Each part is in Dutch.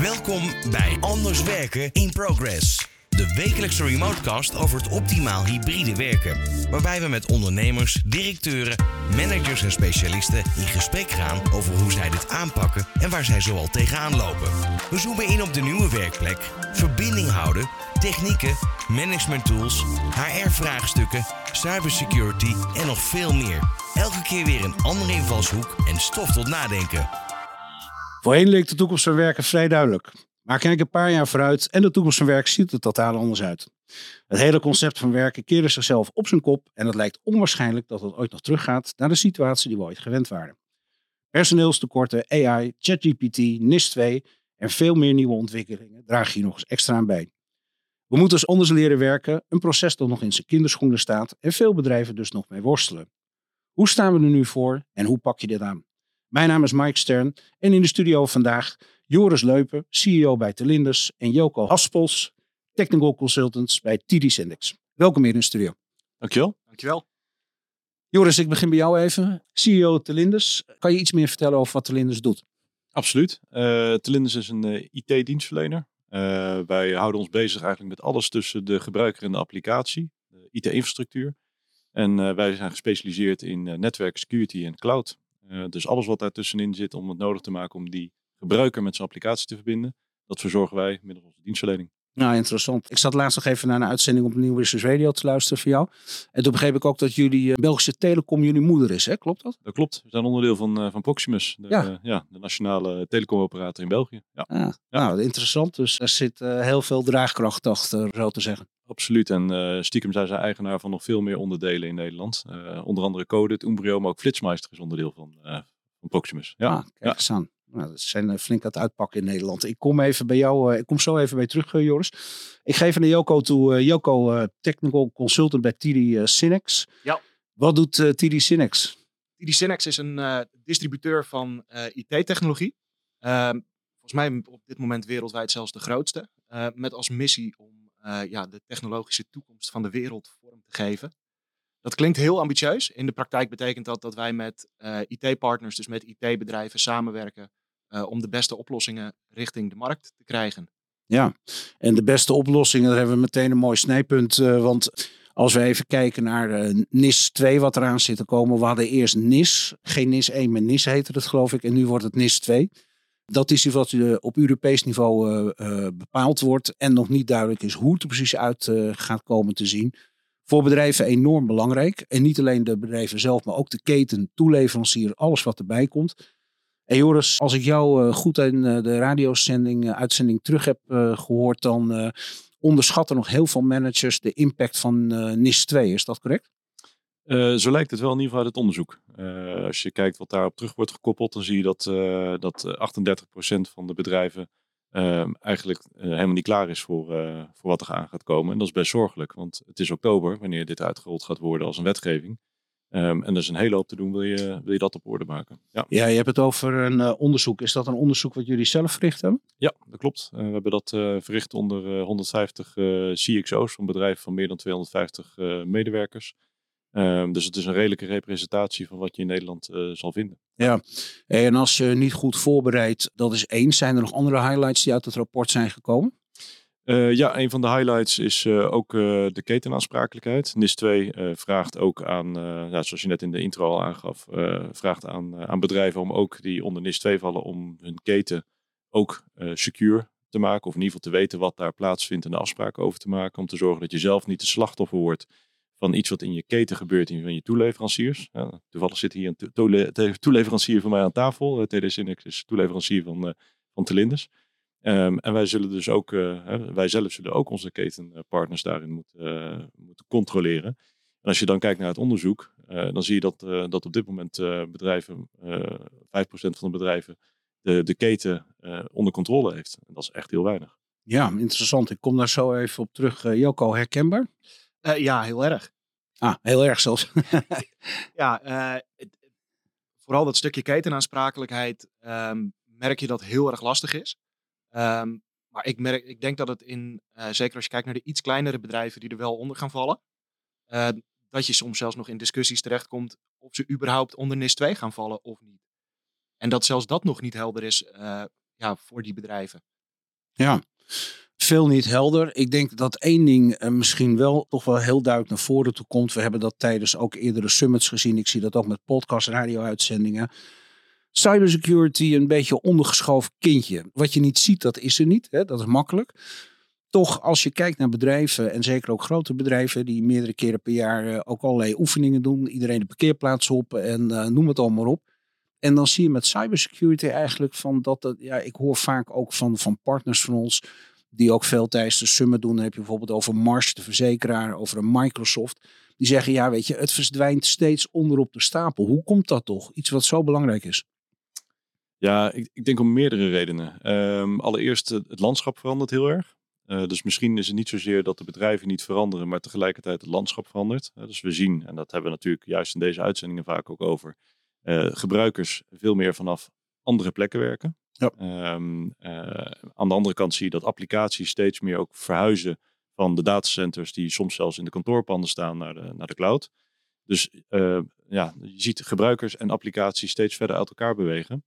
Welkom bij Anders Werken in Progress. De wekelijkse remotecast over het optimaal hybride werken. Waarbij we met ondernemers, directeuren, managers en specialisten in gesprek gaan over hoe zij dit aanpakken en waar zij zoal tegenaan lopen. We zoomen in op de nieuwe werkplek, verbinding houden, technieken, management tools, HR-vraagstukken, cybersecurity en nog veel meer. Elke keer weer een andere invalshoek en stof tot nadenken. Voorheen leek de toekomst van werken vrij duidelijk. Maar kijk een paar jaar vooruit en de toekomst van werk ziet er totaal anders uit. Het hele concept van werken keerde zichzelf op zijn kop en het lijkt onwaarschijnlijk dat het ooit nog teruggaat naar de situatie die we ooit gewend waren. Personeelstekorten, AI, ChatGPT, NIS2 en veel meer nieuwe ontwikkelingen dragen hier nog eens extra aan bij. We moeten dus anders leren werken, een proces dat nog in zijn kinderschoenen staat en veel bedrijven dus nog mee worstelen. Hoe staan we er nu voor en hoe pak je dit aan? Mijn naam is Mike Stern en in de studio vandaag Joris Leupen, CEO bij Telindus en Joko Haspels, Technical Consultants bij TD Syndics. Welkom hier in de studio. Dankjewel. Dankjewel. Joris, ik begin bij jou even. CEO Telindus. Kan je iets meer vertellen over wat Telindus doet? Absoluut. Uh, Telindus is een uh, IT-dienstverlener. Uh, wij houden ons bezig eigenlijk met alles tussen de gebruiker en de applicatie, de IT-infrastructuur. En wij zijn gespecialiseerd in netwerk, security en cloud. Dus alles wat daartussenin zit om het nodig te maken om die gebruiker met zijn applicatie te verbinden. Dat verzorgen wij middels onze dienstverlening. Nou, interessant. Ik zat laatst nog even naar een uitzending op Nieuw Business Radio te luisteren voor jou. En toen begreep ik ook dat jullie uh, Belgische Telecom jullie moeder is, hè? Klopt dat? Dat klopt. We zijn onderdeel van, uh, van Proximus, de, ja. Uh, ja, de nationale telecomoperator in België. Ja. Ah, ja. Nou, interessant. Dus er zit heel veel draagkracht achter, zo te zeggen. Absoluut. En stiekem zijn zij eigenaar van nog veel meer onderdelen in Nederland. onder andere Coded, Umbrio, maar ook Flitsmeister is onderdeel van, van Proximus. Ja, ah, kijk eens aan. Nou, dat zijn eh, flink aan het uitpakken in Nederland. Ik kom even bij jou, uh, ik kom zo even bij terug, uh, Joris. Ik geef naar Joko toe. Joko, Technical Consultant bij TD Synex. Ja. Wat doet TD Synex? TD Synex is een distributeur van IT-technologie. Ehm, volgens mij op dit moment wereldwijd zelfs de grootste. met als missie om ja, de technologische toekomst van de wereld vorm te geven. Dat klinkt heel ambitieus. In de praktijk betekent dat dat wij met uh, IT-partners, dus met IT-bedrijven, samenwerken uh, om de beste oplossingen richting de markt te krijgen. Ja, en de beste oplossingen, daar hebben we meteen een mooi snijpunt. Want als we even kijken naar NIS 2, wat eraan zit te komen. We hadden eerst NIS, geen NIS 1, maar NIS heette het geloof ik. En nu wordt het NIS 2. Dat is wat op Europees niveau bepaald wordt. En nog niet duidelijk is hoe het er precies uit gaat komen te zien voor bedrijven enorm belangrijk. En niet alleen de bedrijven zelf, maar ook de keten, toeleverancier, alles wat erbij komt. En Joris, als ik jou goed in de radiozending, uitzending terug heb gehoord, dan onderschatten nog heel veel managers de impact van NIS 2. Is dat correct? Zo lijkt het wel in ieder geval uit het onderzoek. als je kijkt wat daarop terug wordt gekoppeld, dan zie je dat, dat 38% van de bedrijven Ehm, eigenlijk helemaal niet klaar is voor, voor wat er aan gaat komen. En dat is best zorgelijk, want het is oktober wanneer dit uitgerold gaat worden als een wetgeving. Um, en er is een hele hoop te doen, wil je, wil je dat op orde maken. Ja, ja je hebt het over een uh, onderzoek. Is dat een onderzoek wat jullie zelf verricht hebben? Ja, dat klopt. we hebben dat verricht onder 150 CXO's van bedrijven van meer dan 250 medewerkers. Um, dus het is een redelijke representatie van wat je in Nederland uh, zal vinden. Ja, en als je niet goed voorbereidt, dat is één. Zijn er nog andere highlights die uit het rapport zijn gekomen? Uh, ja, een van de highlights is uh, ook de ketenaansprakelijkheid. NIS 2 vraagt ook aan, ja, zoals je net in de intro al aangaf, vraagt aan, aan bedrijven om ook die onder NIS 2 vallen, om hun keten ook secure te maken. Of in ieder geval te weten wat daar plaatsvindt en de afspraken over te maken. Om te zorgen dat je zelf niet de slachtoffer wordt van iets wat in je keten gebeurt in van je toeleveranciers. Toevallig zit hier een toele toeleverancier van mij aan tafel. Uh, TD Synex is toeleverancier van, uh, van Telindus. Um, en wij zullen dus ook, uh, wij zelf zullen ook onze ketenpartners daarin moeten, moeten controleren. En als je dan kijkt naar het onderzoek, dan zie je dat, dat op dit moment bedrijven, 5% van de bedrijven de, de keten onder controle heeft. En dat is echt heel weinig. Ja, interessant. Ik kom daar zo even op terug. Joko, herkenbaar? Uh, ja, heel erg. Ah, heel erg zelfs. ja, uh, vooral dat stukje ketenaansprakelijkheid um, merk je dat heel erg lastig is. Um, maar ik, merk, ik denk dat het in, uh, zeker als je kijkt naar de iets kleinere bedrijven die er wel onder gaan vallen, dat je soms zelfs nog in discussies terechtkomt of ze überhaupt onder NIS 2 gaan vallen of niet. En dat zelfs dat nog niet helder is ja, voor die bedrijven. Ja, veel niet helder. Ik denk dat één ding eh, misschien wel toch wel heel duidelijk naar voren toe komt. We hebben dat tijdens ook eerdere summits gezien. Ik zie dat ook met podcast, radio-uitzendingen. Cybersecurity een beetje ondergeschoven kindje. Wat je niet ziet, dat is er niet. Hè? Dat is makkelijk. Toch, als je kijkt naar bedrijven, en zeker ook grote bedrijven, die meerdere keren per jaar uh, ook allerlei oefeningen doen. Iedereen de parkeerplaats op en uh, noem het allemaal op. En dan zie je met cybersecurity eigenlijk van dat, dat ja, ik hoor vaak ook van, van partners van ons die ook veel tijdens de summit doen. Heb je bijvoorbeeld over Marsh, de verzekeraar, over een Microsoft. Die zeggen, ja weet je, het verdwijnt steeds onderop de stapel. Hoe komt dat toch? Iets wat zo belangrijk is. Ja, ik, ik denk om meerdere redenen. Um, allereerst, het landschap verandert heel erg. Uh, dus misschien is het niet zozeer dat de bedrijven niet veranderen, maar tegelijkertijd het landschap verandert. Uh, dus we zien, en dat hebben we natuurlijk juist in deze uitzendingen vaak ook over, uh, gebruikers veel meer vanaf andere plekken werken. Ja. Um, aan de andere kant zie je dat applicaties steeds meer ook verhuizen van de datacenters die soms zelfs in de kantoorpanden staan naar de, naar de cloud. Dus ja, je ziet gebruikers en applicaties steeds verder uit elkaar bewegen.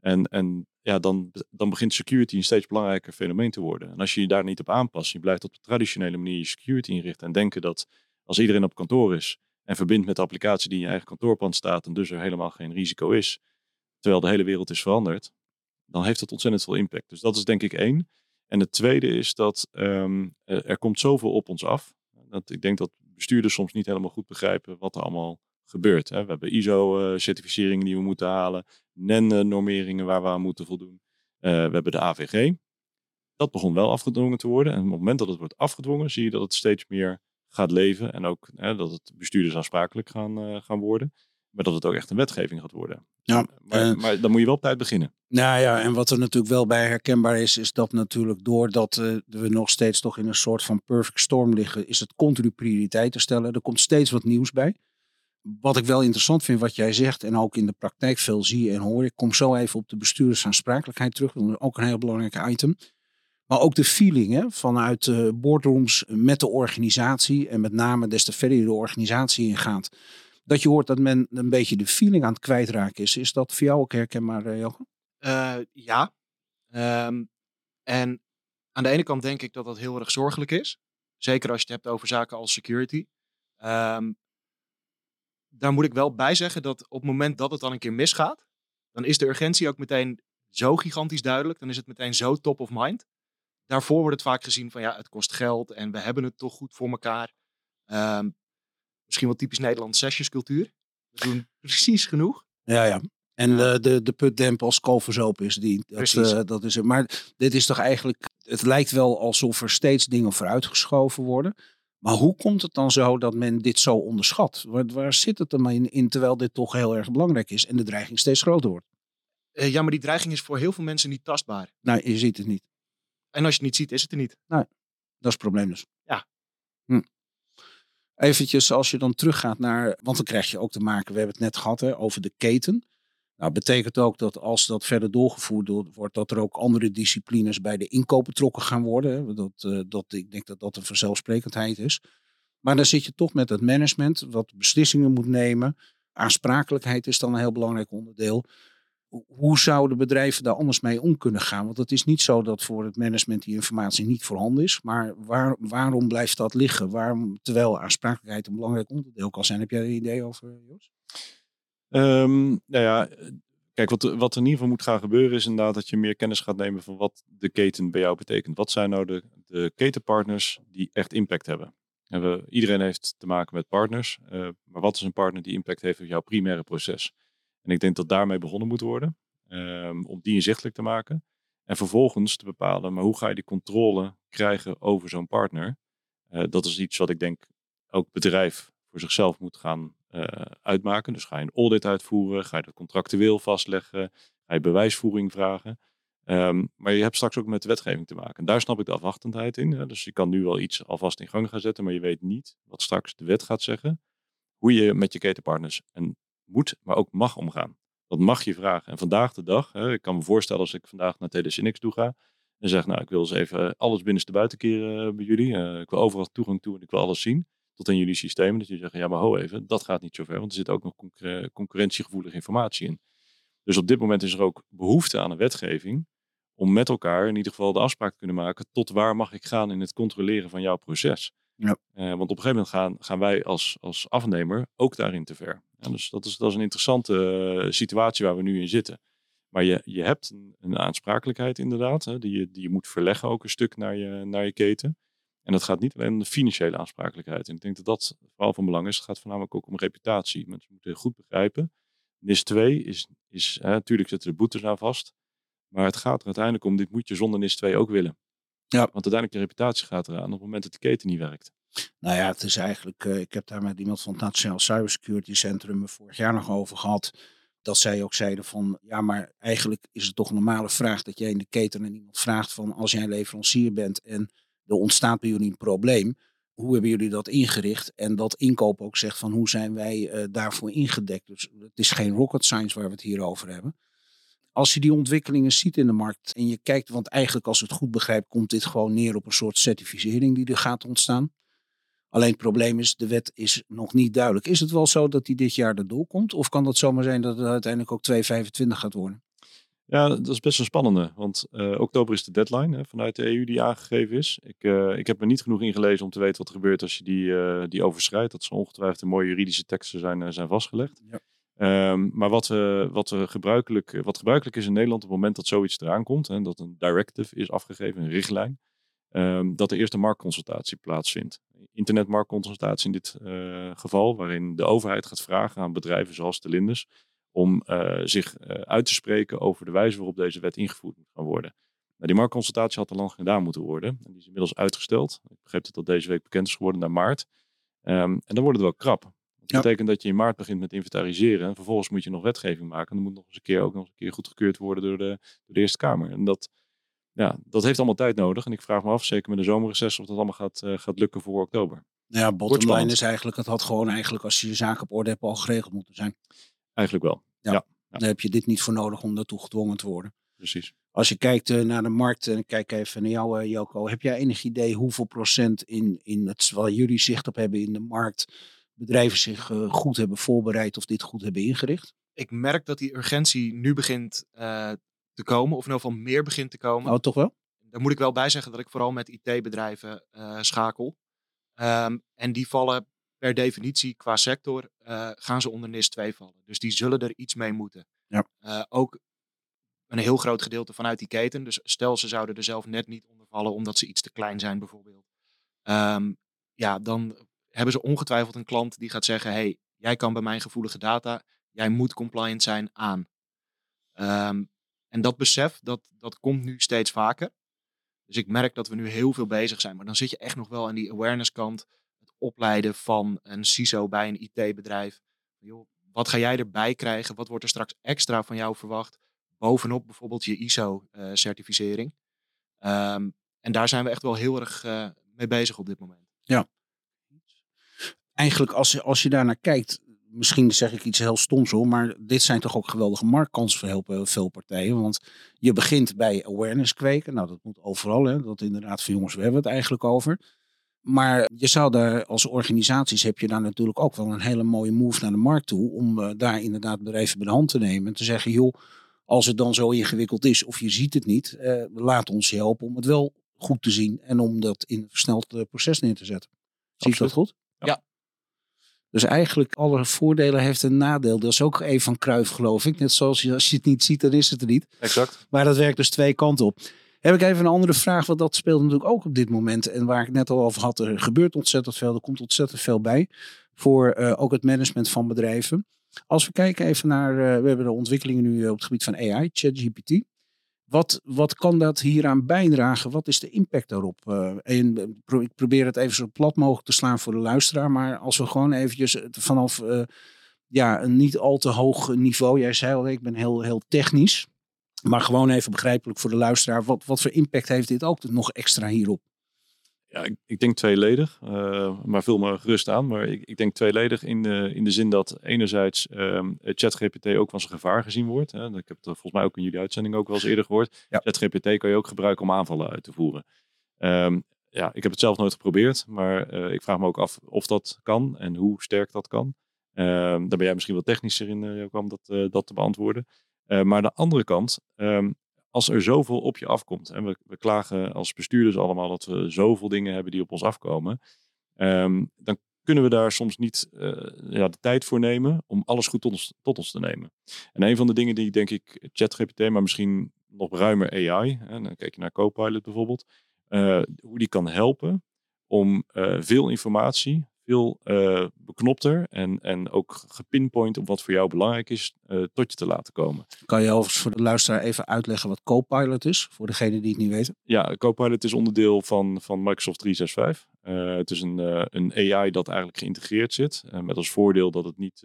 En, en ja, dan, dan begint security een steeds belangrijker fenomeen te worden. En als je je daar niet op aanpast, je blijft op de traditionele manier je security inrichten en denken dat als iedereen op kantoor is en verbindt met de applicatie die in je eigen kantoorpand staat en dus er helemaal geen risico is, terwijl de hele wereld is veranderd, dan heeft dat ontzettend veel impact. Dus dat is denk ik één. En het tweede is dat um, er komt zoveel op ons af. Dat ik denk dat bestuurders soms niet helemaal goed begrijpen wat er allemaal gebeurt. Hè. We hebben ISO-certificeringen die we moeten halen, NEN-normeringen waar we aan moeten voldoen. Uh, we hebben de AVG. Dat begon wel afgedwongen te worden. En op het moment dat het wordt afgedwongen, zie je dat het steeds meer gaat leven. En ook hè, dat het bestuurders aansprakelijk gaan, gaan worden. Maar dat het ook echt een wetgeving gaat worden. Ja, maar, uh, maar dan moet je wel op tijd beginnen. Nou ja, en wat er natuurlijk wel bij herkenbaar is, is dat natuurlijk doordat uh, we nog steeds toch in een soort van perfect storm liggen, is het continu prioriteiten stellen. Er komt steeds wat nieuws bij wat ik wel interessant vind, wat jij zegt, en ook in de praktijk veel zie en hoor. Ik kom zo even op de bestuurdersaansprakelijkheid terug. Dat is ook een heel belangrijk item. Maar ook de feeling hè, vanuit de boardrooms met de organisatie. En met name des te verder je de organisatie ingaat. Dat je hoort dat men een beetje de feeling aan het kwijtraken is. Is dat voor jou ook herkenbaar, uh, Jochen? Uh, ja. Um, en aan de ene kant denk ik dat dat heel erg zorgelijk is. Zeker als je het hebt over zaken als security. Um, daar moet ik wel bij zeggen dat op het moment dat het dan een keer misgaat, dan is de urgentie ook meteen zo gigantisch duidelijk. Dan is het meteen zo top of mind. Daarvoor wordt het vaak gezien van ja, het kost geld en we hebben het toch goed voor elkaar. Um, misschien wel typisch Nederlands sessiescultuur. We doen precies genoeg. Ja, ja. En uh, de, de putdemp als kalverzoop is die. Dat, uh, dat is het. Maar dit is toch eigenlijk. Het lijkt wel alsof er steeds dingen vooruitgeschoven worden. Maar hoe komt het dan zo dat men dit zo onderschat? Waar, waar zit het dan in, in, terwijl dit toch heel erg belangrijk is en de dreiging steeds groter wordt? Uh, ja, maar die dreiging is voor heel veel mensen niet tastbaar. Nou, je ziet het niet. En als je het niet ziet, is het er niet. Nee, dat is het probleem dus. Ja. Hm. Eventjes als je dan teruggaat naar, want dan krijg je ook te maken, we hebben het net gehad hè, over de keten. Nou, betekent ook dat als dat verder doorgevoerd wordt, dat er ook andere disciplines bij de inkoop betrokken gaan worden. Dat, uh, dat, ik denk dat dat een vanzelfsprekendheid is. Maar dan zit je toch met het management, wat beslissingen moet nemen. Aansprakelijkheid is dan een heel belangrijk onderdeel. Hoe zouden bedrijven daar anders mee om kunnen gaan? Want het is niet zo dat voor het management die informatie niet voorhanden is. Maar waar, waarom blijft dat liggen? Waarom, terwijl aansprakelijkheid een belangrijk onderdeel kan zijn. Heb jij een idee over, Jos? Um, nou ja, kijk, wat, wat er in ieder geval moet gaan gebeuren is inderdaad dat je meer kennis gaat nemen van wat de keten bij jou betekent. Wat zijn nou de, de ketenpartners die echt impact hebben? Iedereen heeft te maken met partners, uh, maar wat is een partner die impact heeft op jouw primaire proces? En ik denk dat daarmee begonnen moet worden, um, om die inzichtelijk te maken. En vervolgens te bepalen, maar hoe ga je die controle krijgen over zo'n partner? Uh, dat is iets wat ik denk elk bedrijf voor zichzelf moet gaan uh, uitmaken. Dus ga je een audit uitvoeren, ga je dat contractueel vastleggen, ga je bewijsvoering vragen. Um, maar je hebt straks ook met de wetgeving te maken. daar snap ik de afwachtendheid in. Hè. Dus je kan nu wel iets alvast in gang gaan zetten, maar je weet niet wat straks de wet gaat zeggen. Hoe je met je ketenpartners en moet, maar ook mag omgaan. Dat mag je vragen. En vandaag de dag, hè, ik kan me voorstellen als ik vandaag naar Telecinix toe ga en zeg, nou, ik wil eens even alles binnenste buiten keren uh, bij jullie. Uh, ik wil overal toegang toe en ik wil alles zien tot in jullie systeem. Dat jullie zeggen, ja maar ho even, dat gaat niet zo ver. Want er zit ook nog concurrentiegevoelige informatie in. Dus op dit moment is er ook behoefte aan een wetgeving om met elkaar in ieder geval de afspraak te kunnen maken tot waar mag ik gaan in het controleren van jouw proces. Ja. Eh, want op een gegeven moment gaan, gaan wij als, als afnemer ook daarin te ver. Ja, dus dat is, dat is een interessante eh, situatie waar we nu in zitten. Maar je, je hebt een, een aansprakelijkheid inderdaad, hè, die, je, die je moet verleggen ook een stuk naar je, naar je keten. En dat gaat niet alleen om de financiële aansprakelijkheid. En ik denk dat dat vooral van belang is. Het gaat voornamelijk ook om reputatie. Mensen moeten goed begrijpen. NIS 2 is, is hè, natuurlijk zitten de boetes aan vast. Maar het gaat er uiteindelijk om, dit moet je zonder NIS 2 ook willen. Ja. Want uiteindelijk je reputatie gaat eraan op het moment dat de keten niet werkt. Nou ja, het is eigenlijk, eh, ik heb daar met iemand van het Nationaal Cybersecurity Centrum vorig jaar nog over gehad. Dat zij ook zeiden van, ja, maar eigenlijk is het toch een normale vraag dat jij in de keten en iemand vraagt van, als jij leverancier bent en er ontstaat bij jullie een probleem, hoe hebben jullie dat ingericht? En dat inkoop ook zegt van, hoe zijn wij eh, daarvoor ingedekt? Dus het is geen rocket science waar we het hier over hebben. Als je die ontwikkelingen ziet in de markt en je kijkt, want eigenlijk als ik het goed begrijp, komt dit gewoon neer op een soort certificering die er gaat ontstaan. Alleen het probleem is, de wet is nog niet duidelijk. Is het wel zo dat die dit jaar erdoor komt? Of kan dat zomaar zijn dat het uiteindelijk ook 2,25 gaat worden? Ja, dat is best een spannende. Want uh, oktober is de deadline hè, vanuit de EU die aangegeven is. Ik, uh, ik heb me niet genoeg ingelezen om te weten wat er gebeurt als je die, uh, die overschrijdt. Dat zal ongetwijfeld in mooie juridische teksten zijn, zijn vastgelegd. Ja. Um, maar wat, wat, gebruikelijk, wat gebruikelijk is in Nederland op het moment dat zoiets eraan komt, hè, dat een directive is afgegeven, een richtlijn, um, dat er eerst een marktconsultatie plaatsvindt. Internetmarktconsultatie in dit geval, waarin de overheid gaat vragen aan bedrijven zoals de Linders om zich uit te spreken over de wijze waarop deze wet ingevoerd moet gaan worden. Nou, die marktconsultatie had al lang gedaan moeten worden. En die is inmiddels uitgesteld. Ik begreep dat dat deze week bekend is geworden naar maart. Um, en dan wordt het wel krap. Dat betekent dat je in maart begint met inventariseren. En vervolgens moet je nog wetgeving maken. En dan moet nog eens een keer ook nog eens een keer goedgekeurd worden door de, door de Eerste Kamer. En dat, ja, dat heeft allemaal tijd nodig. En ik vraag me af, zeker met de zomerreces, of dat allemaal gaat, uh, gaat lukken voor oktober. Ja, bottom line is eigenlijk, het had gewoon eigenlijk als je je zaken op orde hebt al geregeld moeten zijn. Eigenlijk wel, Ja. Dan heb je dit niet voor nodig om daartoe gedwongen te worden. precies. Als je kijkt eh, naar de markt, en ik kijk even naar jou eh, Joko, heb jij enig idee hoeveel procent in, in het, waar jullie zicht op hebben in de markt, bedrijven zich eh, goed hebben voorbereid of dit goed hebben ingericht? Ik merk dat die urgentie nu begint eh, te komen, of in ieder geval meer begint te komen. Oh, toch wel? Daar moet ik wel bij zeggen dat ik vooral met IT-bedrijven eh, schakel. Ehm, en die vallen per definitie qua sector, gaan ze onder NIS 2 vallen. Dus die zullen er iets mee moeten. Ja. Ook een heel groot gedeelte vanuit die keten. Dus stel ze zouden er zelf net niet onder vallen omdat ze iets te klein zijn bijvoorbeeld. Ehm, ja, dan hebben ze ongetwijfeld een klant die gaat zeggen, hey, jij kan bij mijn gevoelige data, jij moet compliant zijn aan. Ehm, en dat besef, dat, dat komt nu steeds vaker. Dus ik merk dat we nu heel veel bezig zijn. Maar dan zit je echt nog wel aan die awareness kant. Het opleiden van een CISO bij een IT-bedrijf. Wat ga jij erbij krijgen? Wat wordt er straks extra van jou verwacht? Bovenop bijvoorbeeld je ISO-certificering. Ehm, en daar zijn we echt wel heel erg eh, mee bezig op dit moment. Eigenlijk als je, als je daar naar kijkt, misschien zeg ik iets heel stoms hoor, maar dit zijn toch ook geweldige marktkansen voor heel veel- partijen. Want je begint bij awareness kweken. Nou, dat moet overal. Hè? Dat inderdaad voor jongens, we hebben het eigenlijk over. Maar je zou daar als organisaties heb je daar natuurlijk ook wel een hele mooie move naar de markt toe. Om eh, daar inderdaad bedrijven bij de hand te nemen. En te zeggen, joh, als het dan zo ingewikkeld is of je ziet het niet, eh, laat ons je helpen om het wel goed te zien. En om dat in een versneld eh, proces neer te zetten. Zie ik dat goed? Dus eigenlijk alle voordelen heeft een nadeel. Dat is ook even van Kruif, geloof ik. Net zoals je, als je het niet ziet, dan is het er niet. Exact. Maar dat werkt dus twee kanten op. Heb ik even een andere vraag, want dat speelt natuurlijk ook op dit moment. En waar ik net al over had, er gebeurt ontzettend veel. Er komt ontzettend veel bij voor eh, ook het management van bedrijven. Als we kijken even naar, eh, we hebben de ontwikkelingen nu eh, op het gebied van AI, ChatGPT. Wat, wat kan dat hieraan bijdragen? Wat is de impact daarop? Eh, eh, ik probeer het even zo plat mogelijk te slaan voor de luisteraar. Maar als we gewoon eventjes het vanaf eh, ja, een niet al te hoog niveau. Jij zei al, ik ben heel, heel technisch. Maar gewoon even begrijpelijk voor de luisteraar. Wat, wat voor impact heeft dit ook nog extra hierop? Ja, ik, ik denk tweeledig, eh, maar vul me gerust aan. Maar ik, ik denk tweeledig in de, in de zin dat enerzijds ehm ChatGPT ook van zijn gevaar gezien wordt. Hè. Ik heb het volgens mij ook in jullie uitzending ook wel eens eerder gehoord. Ja. ChatGPT kan je ook gebruiken om aanvallen uit te voeren. Ehm, ja, ik heb het zelf nooit geprobeerd, maar eh, ik vraag me ook af of dat kan en hoe sterk dat kan. Ehm daar ben jij misschien wel technischer in, uh, om dat, eh, dat te beantwoorden. Eh, maar aan de andere kant, als er zoveel op je afkomt, en we, we klagen als bestuurders allemaal dat we zoveel dingen hebben die op ons afkomen, ehm, dan kunnen we daar soms niet uh, ja, de tijd voor nemen om alles goed tot ons, tot ons te nemen. En een van de dingen die denk ik ChatGPT, maar misschien nog ruimer AI, hè, dan kijk je naar Copilot bijvoorbeeld, uh, hoe die kan helpen om uh, veel informatie veel uh, beknopter en, en ook gepinpoint op wat voor jou belangrijk is, uh, tot je te laten komen. Kan je overigens voor de luisteraar even uitleggen wat Copilot is, voor degenen die het niet weten? Ja, Copilot is onderdeel van, van Microsoft 365. Uh, het is een, een AI dat eigenlijk geïntegreerd zit, met als voordeel dat het niet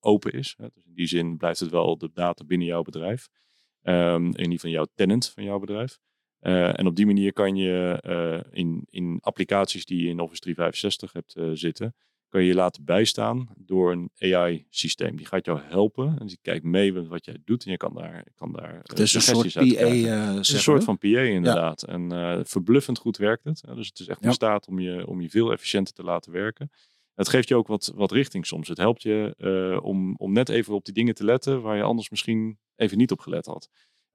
open is. Dus in die zin blijft het wel de data binnen jouw bedrijf. Um, in ieder geval jouw tenant van jouw bedrijf. Uh, en op die manier kan je uh, in, in applicaties die je in Office 365 hebt uh, zitten, kan je je laten bijstaan door een AI-systeem. Die gaat jou helpen en die kijkt mee met wat jij doet en je kan daar, kan daar het is een soort PA, het is een soort van PA inderdaad. Ja. En verbluffend goed werkt het. dus het is echt in staat om je, om je veel efficiënter te laten werken. Het geeft je ook wat, wat richting soms. Het helpt je om, om net even op die dingen te letten waar je anders misschien even niet op gelet had.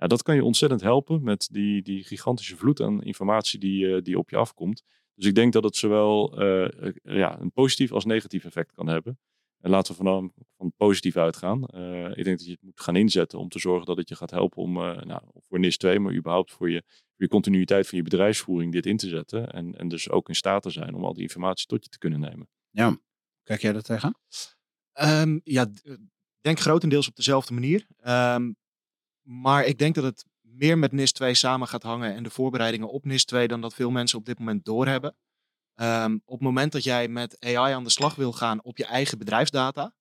Ja, dat kan je ontzettend helpen met die, die gigantische vloed aan informatie die, die op je afkomt. Dus ik denk dat het zowel uh, ja, een positief als negatief effect kan hebben. En laten we van, van positief uitgaan. Uh, ik denk dat je het moet gaan inzetten om te zorgen dat het je gaat helpen om nou, voor NIS 2, maar überhaupt voor je, voor je continuïteit van je bedrijfsvoering dit in te zetten. En, en dus ook in staat te zijn om al die informatie tot je te kunnen nemen. Ja, kijk jij dat tegen? Um, ja, denk grotendeels op dezelfde manier. Um, maar ik denk dat het meer met NIS 2 samen gaat hangen en de voorbereidingen op NIS 2 dan dat veel mensen op dit moment doorhebben. Um, op het moment dat jij met AI aan de slag wil gaan op je eigen bedrijfsdata,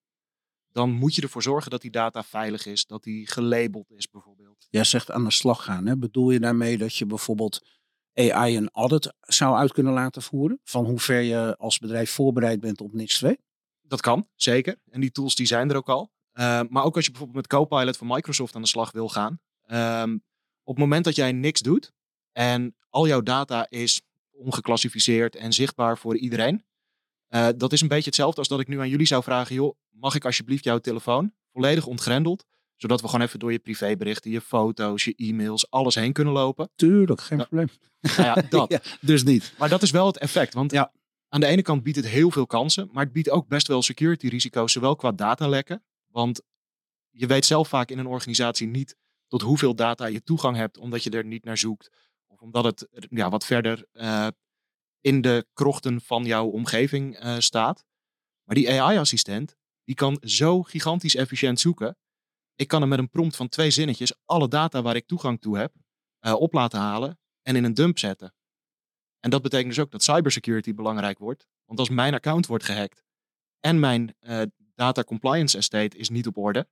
dan moet je ervoor zorgen dat die data veilig is, dat die gelabeld is bijvoorbeeld. Jij zegt aan de slag gaan. Hè? Bedoel je daarmee dat je bijvoorbeeld AI een audit zou uit kunnen laten voeren? Van hoe ver je als bedrijf voorbereid bent op NIS 2? Dat kan, zeker. En die tools die zijn er ook al. Uh, maar ook als je bijvoorbeeld met Copilot van Microsoft aan de slag wil gaan. Um, op het moment dat jij niks doet en al jouw data is ongeclassificeerd en zichtbaar voor iedereen. Uh, dat is een beetje hetzelfde als dat ik nu aan jullie zou vragen, joh, mag ik alsjeblieft jouw telefoon volledig ontgrendeld, zodat we gewoon even door je privéberichten, je foto's, je e-mails, alles heen kunnen lopen. Tuurlijk, geen nou, probleem. Nou ja, dat. ja, dus niet. Maar dat is wel het effect, want Ja. aan de ene kant biedt het heel veel kansen, maar het biedt ook best wel security risico's, zowel qua datalekken, want je weet zelf vaak in een organisatie niet tot hoeveel data je toegang hebt, omdat je er niet naar zoekt. Of omdat het ja, wat verder uh, in de krochten van jouw omgeving uh, staat. Maar die AI-assistent, die kan zo gigantisch efficiënt zoeken. Ik kan hem met een prompt van twee zinnetjes alle data waar ik toegang toe heb, op laten halen en in een dump zetten. En dat betekent dus ook dat cybersecurity belangrijk wordt. Want als mijn account wordt gehackt en mijn data compliance estate is niet op orde,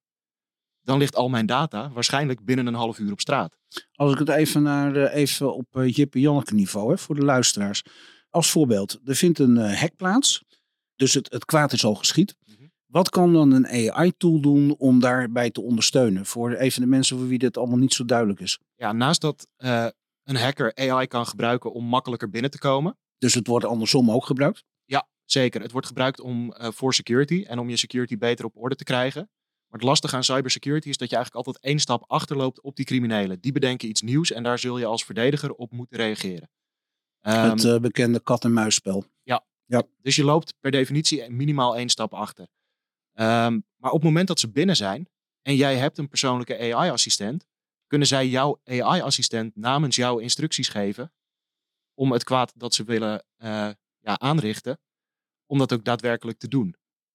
dan ligt al mijn data waarschijnlijk binnen een half uur op straat. Als ik het even, naar, even op uh, Jippe Janneke niveau, hè, voor de luisteraars. Als voorbeeld, er vindt een uh, hack plaats. Dus het, het kwaad is al geschied. Mm -hmm. Wat kan dan een AI-tool doen om daarbij te ondersteunen? Voor even de mensen voor wie dit allemaal niet zo duidelijk is. Ja, naast dat uh, een hacker AI kan gebruiken om makkelijker binnen te komen. Dus het wordt andersom ook gebruikt? Zeker. Het wordt gebruikt om, voor security en om je security beter op orde te krijgen. Maar het lastige aan cybersecurity is dat je eigenlijk altijd één stap achterloopt op die criminelen. Die bedenken iets nieuws en daar zul je als verdediger op moeten reageren. Um, het uh, bekende kat-en-muisspel. Ja. ja, dus je loopt per definitie minimaal één stap achter. Um, maar op het moment dat ze binnen zijn en jij hebt een persoonlijke AI-assistent, kunnen zij jouw AI-assistent namens jou instructies geven om het kwaad dat ze willen uh, ja, aanrichten, om dat ook daadwerkelijk te doen.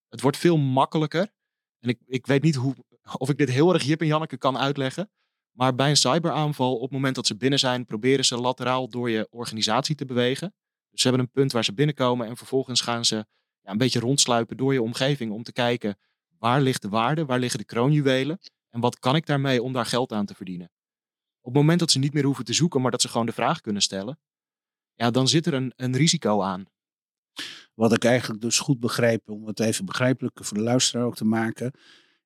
Het wordt veel makkelijker en ik, ik weet niet hoe, of ik dit heel erg Jip en Janneke kan uitleggen. Maar bij een cyberaanval, op het moment dat ze binnen zijn, proberen ze lateraal door je organisatie te bewegen. Dus ze hebben een punt waar ze binnenkomen en vervolgens gaan ze ja, een beetje rondsluipen door je omgeving om te kijken waar ligt de waarde, waar liggen de kroonjuwelen en wat kan ik daarmee om daar geld aan te verdienen. Op het moment dat ze niet meer hoeven te zoeken, maar dat ze gewoon de vraag kunnen stellen, ja, dan zit er een, een risico aan. Wat ik eigenlijk dus goed begreep, om het even begrijpelijker voor de luisteraar ook te maken,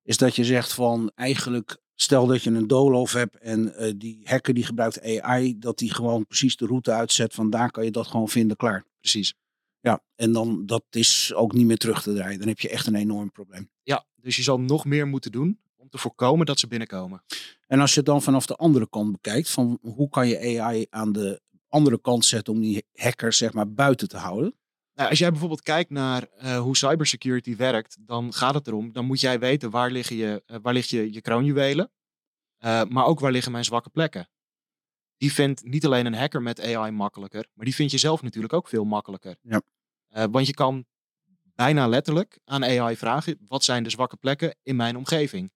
is dat je zegt van eigenlijk, stel dat je een doolhof hebt en uh, die hacker die gebruikt AI, dat die gewoon precies de route uitzet, van daar kan je dat gewoon vinden, klaar. Precies. Ja, en dan dat is ook niet meer terug te draaien. Dan heb je echt een enorm probleem. Ja, dus je zal nog meer moeten doen om te voorkomen dat ze binnenkomen. En als je het dan vanaf de andere kant bekijkt, van hoe kan je AI aan de andere kant zetten om die hackers zeg maar buiten te houden? Nou, als jij bijvoorbeeld kijkt naar uh, hoe cybersecurity werkt, dan gaat het erom, dan moet jij weten waar liggen je, uh, waar ligt je, je kroonjuwelen, uh, maar ook waar liggen mijn zwakke plekken. Die vindt niet alleen een hacker met AI makkelijker, maar die vind je zelf natuurlijk ook veel makkelijker. Ja. want je kan bijna letterlijk aan AI vragen, wat zijn de zwakke plekken in mijn omgeving?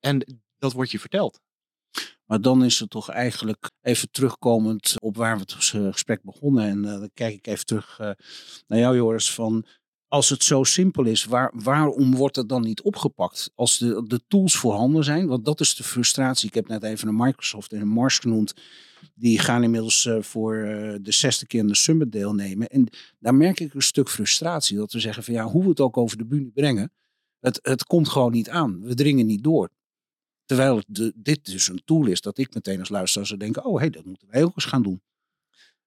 En dat wordt je verteld. Maar dan is het toch eigenlijk even terugkomend op waar we het gesprek begonnen. En uh, dan kijk ik even terug uh, naar jou, Joris. Van als het zo simpel is, waar, waarom wordt het dan niet opgepakt? Als de, de tools voorhanden zijn, want dat is de frustratie. Ik heb net even een Microsoft en een Mars genoemd. Die gaan inmiddels uh, voor de zesde keer in de Summit deelnemen. En daar merk ik een stuk frustratie. Dat we zeggen van ja, hoe we het ook over de bühne brengen. Het, het komt gewoon niet aan. We dringen niet door. Terwijl de, dit dus een tool is dat ik meteen als luisteraar zou denken, oh hé, hey, dat moeten wij ook eens gaan doen.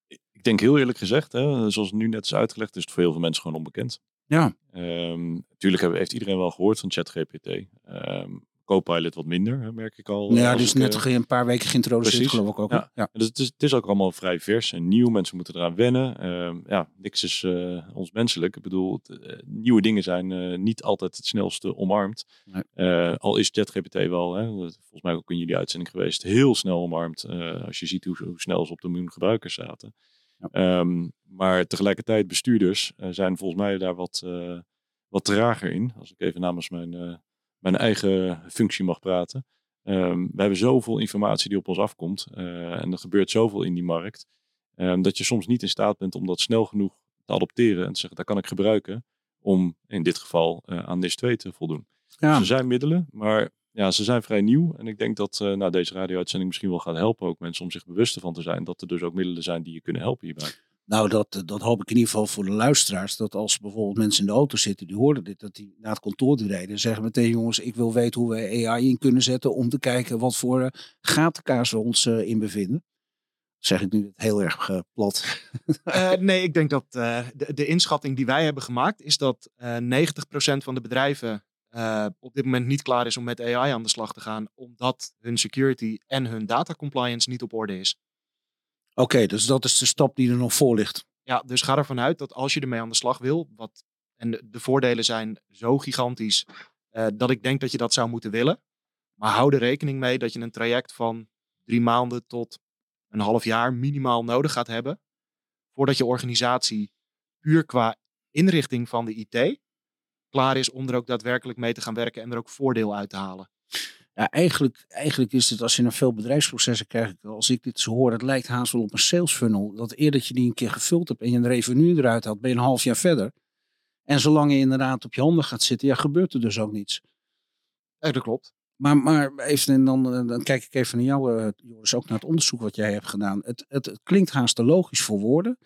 Ik denk heel eerlijk gezegd, hè, zoals het nu net is uitgelegd, is het voor heel veel mensen gewoon onbekend. Ja. Um, natuurlijk heeft iedereen wel gehoord van ChatGPT. Um, Copilot wat minder, merk ik al. Ja, dus net ik, een paar weken geïntroduceerd, precies. geloof ik ook. Ja. ja. Dus het is, het is ook allemaal vrij vers en nieuw. Mensen moeten eraan wennen. Uh, ja, niks is uh, ons menselijk. Ik bedoel, nieuwe dingen zijn uh, niet altijd het snelste omarmd. Nee. al is ChatGPT wel, hè, volgens mij ook in jullie uitzending geweest, heel snel omarmd. als je ziet hoe, hoe, snel ze op de miljoen gebruikers zaten. Ja. Um, maar tegelijkertijd bestuurders zijn volgens mij daar wat, wat trager in. Als ik even namens mijn mijn eigen functie mag praten. Um, we hebben zoveel informatie die op ons afkomt. Uh, en er gebeurt zoveel in die markt. Um, dat je soms niet in staat bent om dat snel genoeg te adopteren. En te zeggen, dat kan ik gebruiken. Om in dit geval uh, aan NIS 2 te voldoen. Ja. Dus er zijn middelen, maar ja, ze zijn vrij nieuw. En ik denk dat uh, nou, deze radio-uitzending misschien wel gaat helpen. Ook mensen om zich bewust ervan te zijn. Dat er dus ook middelen zijn die je kunnen helpen hierbij. Nou, dat, dat hoop ik in ieder geval voor de luisteraars. Dat als bijvoorbeeld mensen in de auto zitten, die horen dit, dat die naar het kantoor rijden. En zeggen meteen, jongens, ik wil weten hoe we AI in kunnen zetten om te kijken wat voor uh, gatenkaas we ons uh, in bevinden. Zeg ik nu heel erg plat? nee, ik denk dat de, de, inschatting die wij hebben gemaakt is dat 90% van de bedrijven op dit moment niet klaar is om met AI aan de slag te gaan, omdat hun security en hun data compliance niet op orde is. Oké, dus dat is de stap die er nog voor ligt. Ja, dus ga ervan uit dat als je ermee aan de slag wil, wat, en de, de voordelen zijn zo gigantisch, uh, dat ik denk dat je dat zou moeten willen. Maar hou er rekening mee dat je een traject van drie maanden tot een half jaar minimaal nodig gaat hebben. Voordat je organisatie puur qua inrichting van de IT klaar is om er ook daadwerkelijk mee te gaan werken en er ook voordeel uit te halen. Ja, eigenlijk, eigenlijk is het als je naar veel bedrijfsprocessen kijkt, als ik dit zo hoor, het lijkt haast wel op een sales funnel. Dat eerder dat je die een keer gevuld hebt en je een revenue eruit had, ben je een half jaar verder. En zolang je inderdaad op je handen gaat zitten, ja, gebeurt er dus ook niets. Ja, dat klopt. Maar, maar even, en dan, eh, dan kijk ik even naar jou, uh, Joris, ook naar het onderzoek wat jij hebt gedaan. Het, het, het klinkt haast te logisch voor woorden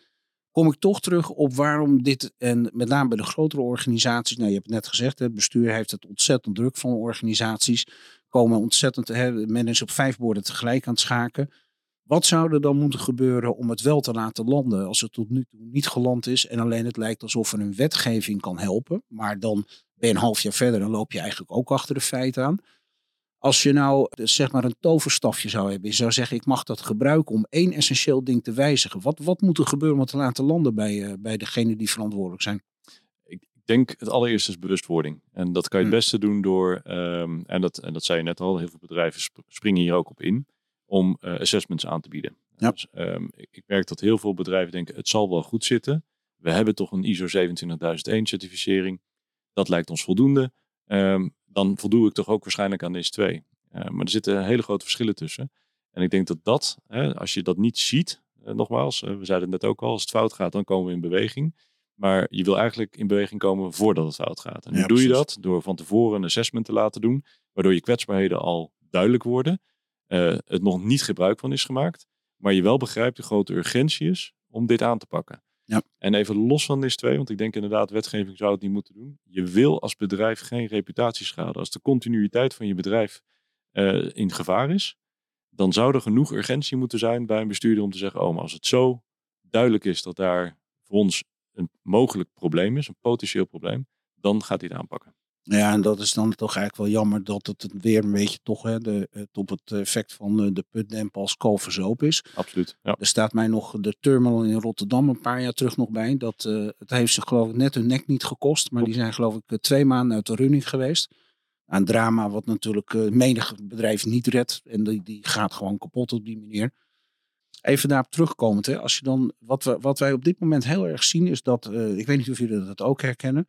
kom ik toch terug op waarom dit, en met name bij de grotere organisaties, nou je hebt het net gezegd, het bestuur heeft het ontzettend druk van organisaties, komen ontzettend, hè, men is op vijf borden tegelijk aan het schaken. Wat zou er dan moeten gebeuren om het wel te laten landen als het tot nu toe niet geland is en alleen het lijkt alsof er een wetgeving kan helpen, maar dan ben je een half jaar verder en loop je eigenlijk ook achter de feiten aan. Als je nou zeg maar een toverstafje zou hebben, je zou zeggen ik mag dat gebruiken om één essentieel ding te wijzigen. Wat, wat moet er gebeuren om te laten landen bij, uh, bij degene die verantwoordelijk zijn? Ik denk het allereerste is bewustwording. En dat kan je het hm. beste doen door, um, en, dat, en dat zei je net al, heel veel bedrijven springen hier ook op in, om uh, assessments aan te bieden. Ja. Dus, um, ik, ik merk dat heel veel bedrijven denken het zal wel goed zitten. We hebben toch een ISO 27001 certificering. Dat lijkt ons voldoende. Um, dan voldoe ik toch ook waarschijnlijk aan deze twee. Uh, maar er zitten hele grote verschillen tussen. En ik denk dat dat, hè, als je dat niet ziet, uh, nogmaals, uh, we zeiden het net ook al, als het fout gaat, dan komen we in beweging. Maar je wil eigenlijk in beweging komen voordat het fout gaat. En hoe ja, doe je dat? Door van tevoren een assessment te laten doen, waardoor je kwetsbaarheden al duidelijk worden. het nog niet gebruik van is gemaakt, maar je wel begrijpt de grote urgentie is om dit aan te pakken. Ja. En even los van NIS 2, want ik denk inderdaad, wetgeving zou het niet moeten doen. Je wil als bedrijf geen reputatieschade. Als de continuïteit van je bedrijf uh, in gevaar is, dan zou er genoeg urgentie moeten zijn bij een bestuurder om te zeggen: Oh, maar als het zo duidelijk is dat daar voor ons een mogelijk probleem is, een potentieel probleem, dan gaat hij het aanpakken. Ja, en dat is dan toch eigenlijk wel jammer dat het weer een beetje toch hè, de, het op het effect van de, de putdemp als kalverzoop is. Absoluut. Ja. Er staat mij nog de terminal in Rotterdam een paar jaar terug nog bij. Dat, eh, het heeft ze geloof ik net hun nek niet gekost. Maar die zijn geloof ik eh, twee maanden uit de running geweest. Een drama wat natuurlijk uh, menig bedrijf niet redt. En die, die gaat gewoon kapot op die manier. Even daarop terugkomend. Hè, als je dan, wat, we, wat wij op dit moment heel erg zien is dat, ik weet niet of jullie dat ook herkennen.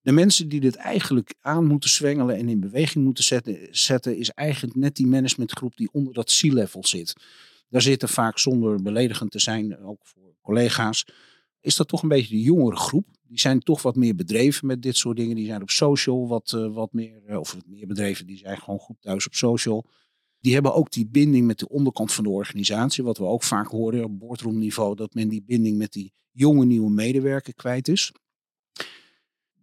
De mensen die dit eigenlijk aan moeten zwengelen en in beweging moeten zetten, zetten is eigenlijk net die managementgroep die onder dat C-level zit. Daar zitten vaak zonder beledigend te zijn, ook voor collega's, is dat toch een beetje de jongere groep. Die zijn toch wat meer bedreven met dit soort dingen. Die zijn op social wat, uh, wat meer, uh, of wat meer bedreven, die zijn gewoon goed thuis op social. Die hebben ook die binding met de onderkant van de organisatie. Wat we ook vaak horen op boardroomniveau. Dat men die binding met die jonge nieuwe medewerker kwijt is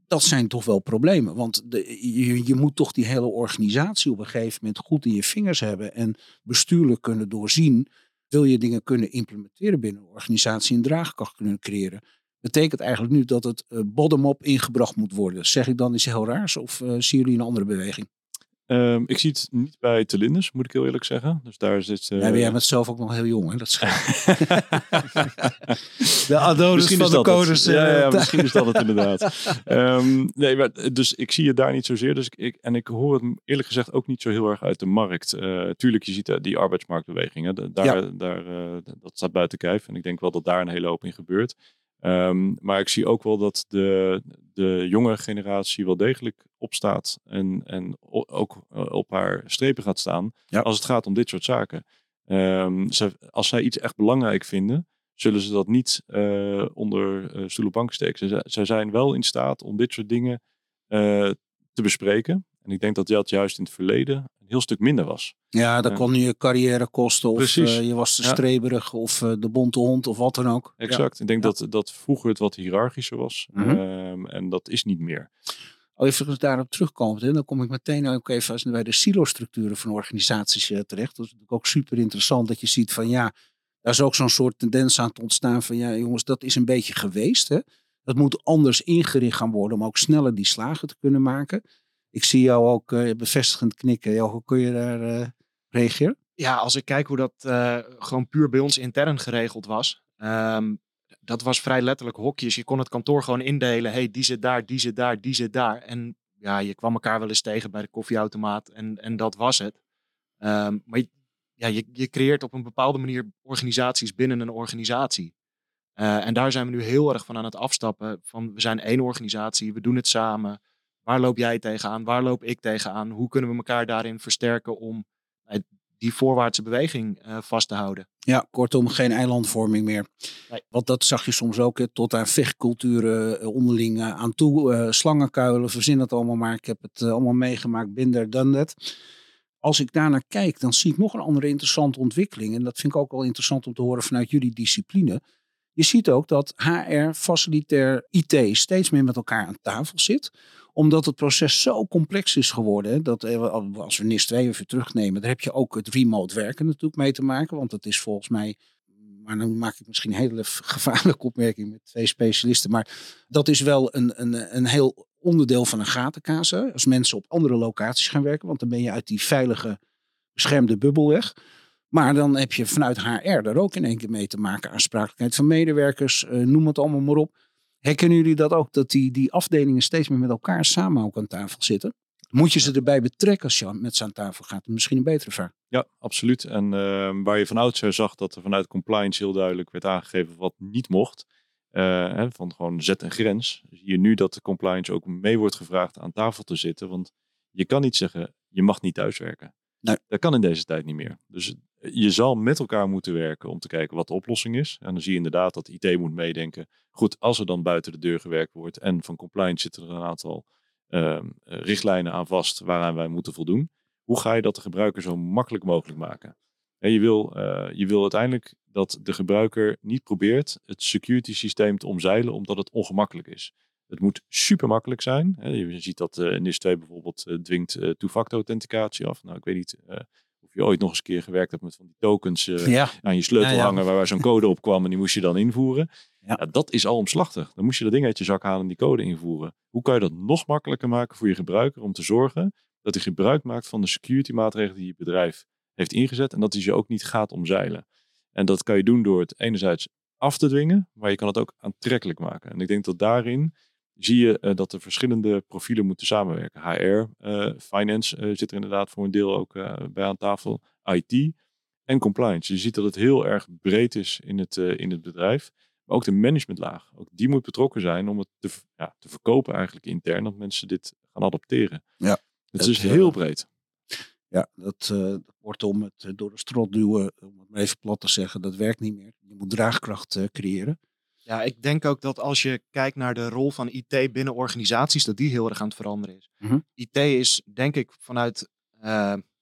dat zijn toch wel problemen. Want de, je, moet toch die hele organisatie op een gegeven moment goed in je vingers hebben en bestuurlijk kunnen doorzien. Wil je dingen kunnen implementeren binnen een organisatie en draagkracht kunnen creëren? Betekent eigenlijk nu dat het uh, bottom-up ingebracht moet worden. Zeg ik dan iets heel raars of uh, zien jullie een andere beweging? Um, ik zie het niet bij Telindus, moet ik heel eerlijk zeggen. Dus daar zit. Uh... Ja, maar jij bent zelf ook nog heel jong, hè? Dat is. de Adonis van de codes. Ja, ja, misschien is dat het inderdaad. Um, nee, maar, dus ik zie het daar niet zozeer. Dus ik, ik, en ik hoor het eerlijk gezegd ook niet zo heel erg uit de markt. Uh, tuurlijk, je ziet die arbeidsmarktbewegingen. Daar, ja. daar, dat staat buiten kijf. En ik denk wel dat daar een hele hoop in gebeurt. Um, maar ik zie ook wel dat de, de jonge generatie wel degelijk opstaat en, en ook eh, op haar strepen gaat staan ja. als het gaat om dit soort zaken. Um, ze, als zij iets echt belangrijk vinden, zullen ze dat niet uh, onder uh, op bank steken. Ze, ze, zijn wel in staat om dit soort dingen uh, te bespreken. En ik denk dat dat juist in het verleden een heel stuk minder was. Ja, dat kon je carrière kosten of uh, je was te streberig of uh, de bonte hond of wat dan ook. Exact. Ja. Ik denk dat, dat vroeger het wat hiërarchischer was. Mm -hmm. um, en dat is niet meer. Oh, even daarop terugkomen, dan kom ik meteen ook even bij de silo-structuren van organisaties uh, terecht. Dat is natuurlijk ook super interessant dat je ziet van ja, daar is ook zo'n soort tendens aan te ontstaan van ja jongens, dat is een beetje geweest. Hè? Dat moet anders ingericht gaan worden om ook sneller die slagen te kunnen maken. Ik zie jou ook uh, bevestigend knikken. Hoe kun je daar uh, reageren? Ja, als ik kijk hoe dat uh, gewoon puur bij ons intern geregeld was. Um, dat was vrij letterlijk hokjes. Je kon het kantoor gewoon indelen. hey, die zit daar, die zit daar, die zit daar. En ja, je kwam elkaar wel eens tegen bij de koffieautomaat. En, en dat was het. Um, maar je, ja, je, je creëert op een bepaalde manier organisaties binnen een organisatie. en daar zijn we nu heel erg van aan het afstappen. Van we zijn één organisatie, we doen het samen. Waar loop jij tegenaan? Waar loop ik tegenaan? Hoe kunnen we elkaar daarin versterken om die voorwaartse beweging uh, vast te houden? Ja, kortom, geen eilandvorming meer. Nee. Want dat zag je soms ook, hè, tot aan vechtculturen uh, onderling aan toe. Uh, slangenkuilen, verzin het allemaal maar. Ik heb het allemaal meegemaakt, binder dan dat. Als ik daarnaar kijk, dan zie ik nog een andere interessante ontwikkeling. En dat vind ik ook wel interessant om te horen vanuit jullie discipline. Je ziet ook dat HR, facilitair, IT steeds meer met elkaar aan tafel zit omdat het proces zo complex is geworden. Dat als we NIS 2 even terugnemen, daar heb je ook het remote werken natuurlijk mee te maken. Want dat is volgens mij, maar dan maak ik misschien een hele gevaarlijke opmerking met twee specialisten. Maar dat is wel een, een, een heel onderdeel van een gatenkaas. Als mensen op andere locaties gaan werken. Want dan ben je uit die veilige, beschermde bubbel weg. Maar dan heb je vanuit HR daar ook in één keer mee te maken. Aansprakelijkheid van medewerkers, uh, noem het allemaal maar op. Herkennen jullie dat ook? Dat die, die afdelingen steeds meer met elkaar samen ook aan tafel zitten? Moet je ze erbij betrekken als je met ze aan tafel gaat? Misschien een betere vraag. Ja, absoluut. En uh, waar je van oudsher zag dat er vanuit compliance heel duidelijk werd aangegeven wat niet mocht. Uh, van gewoon zet een grens. Zie je nu dat de compliance ook mee wordt gevraagd aan tafel te zitten. Want je kan niet zeggen, je mag niet thuiswerken. Nee. Dat kan in deze tijd niet meer. Dus je zal met elkaar moeten werken om te kijken wat de oplossing is. En dan zie je inderdaad dat IT moet meedenken. Goed, als er dan buiten de deur gewerkt wordt en van compliance zitten er een aantal uh, richtlijnen aan vast waaraan wij moeten voldoen. Hoe ga je dat de gebruiker zo makkelijk mogelijk maken? En je, wil, uh, je wil uiteindelijk dat de gebruiker niet probeert het security systeem te omzeilen omdat het ongemakkelijk is. Het moet super makkelijk zijn. Je ziet dat uh, NIS 2 bijvoorbeeld dwingt two-factor authenticatie af. Nou, ik weet niet je ooit nog eens een keer gewerkt hebt met van die tokens eh, Ja, aan je sleutel Ja, hangen waar, waar zo'n code op kwam en die moest je dan invoeren. Ja. Ja. dat is al omslachtig. Dan moest je dat ding uit je zak halen en die code invoeren. Hoe kan je dat nog makkelijker maken voor je gebruiker om te zorgen dat hij gebruik maakt van de security maatregelen die je bedrijf heeft ingezet en dat hij ze ook niet gaat omzeilen. En dat kan je doen door het enerzijds af te dwingen, maar je kan het ook aantrekkelijk maken. En ik denk dat daarin zie je eh, dat er verschillende profielen moeten samenwerken. HR, eh, finance eh, zit er inderdaad voor een deel ook bij aan tafel, IT en compliance. Je ziet dat het heel erg breed is in het, in het bedrijf. Maar ook de managementlaag, ook die moet betrokken zijn om het te, ja, te verkopen eigenlijk intern, dat mensen dit gaan adopteren. Ja, Het is dus heel breed. ja dat eh kortom, het eh, door de strot duwen, om het maar even plat te zeggen, dat werkt niet meer. Je moet draagkracht creëren. Ja, ik denk ook dat als je kijkt naar de rol van IT binnen organisaties, dat die heel erg aan het veranderen is. Mhm. IT is, denk ik, vanuit eh,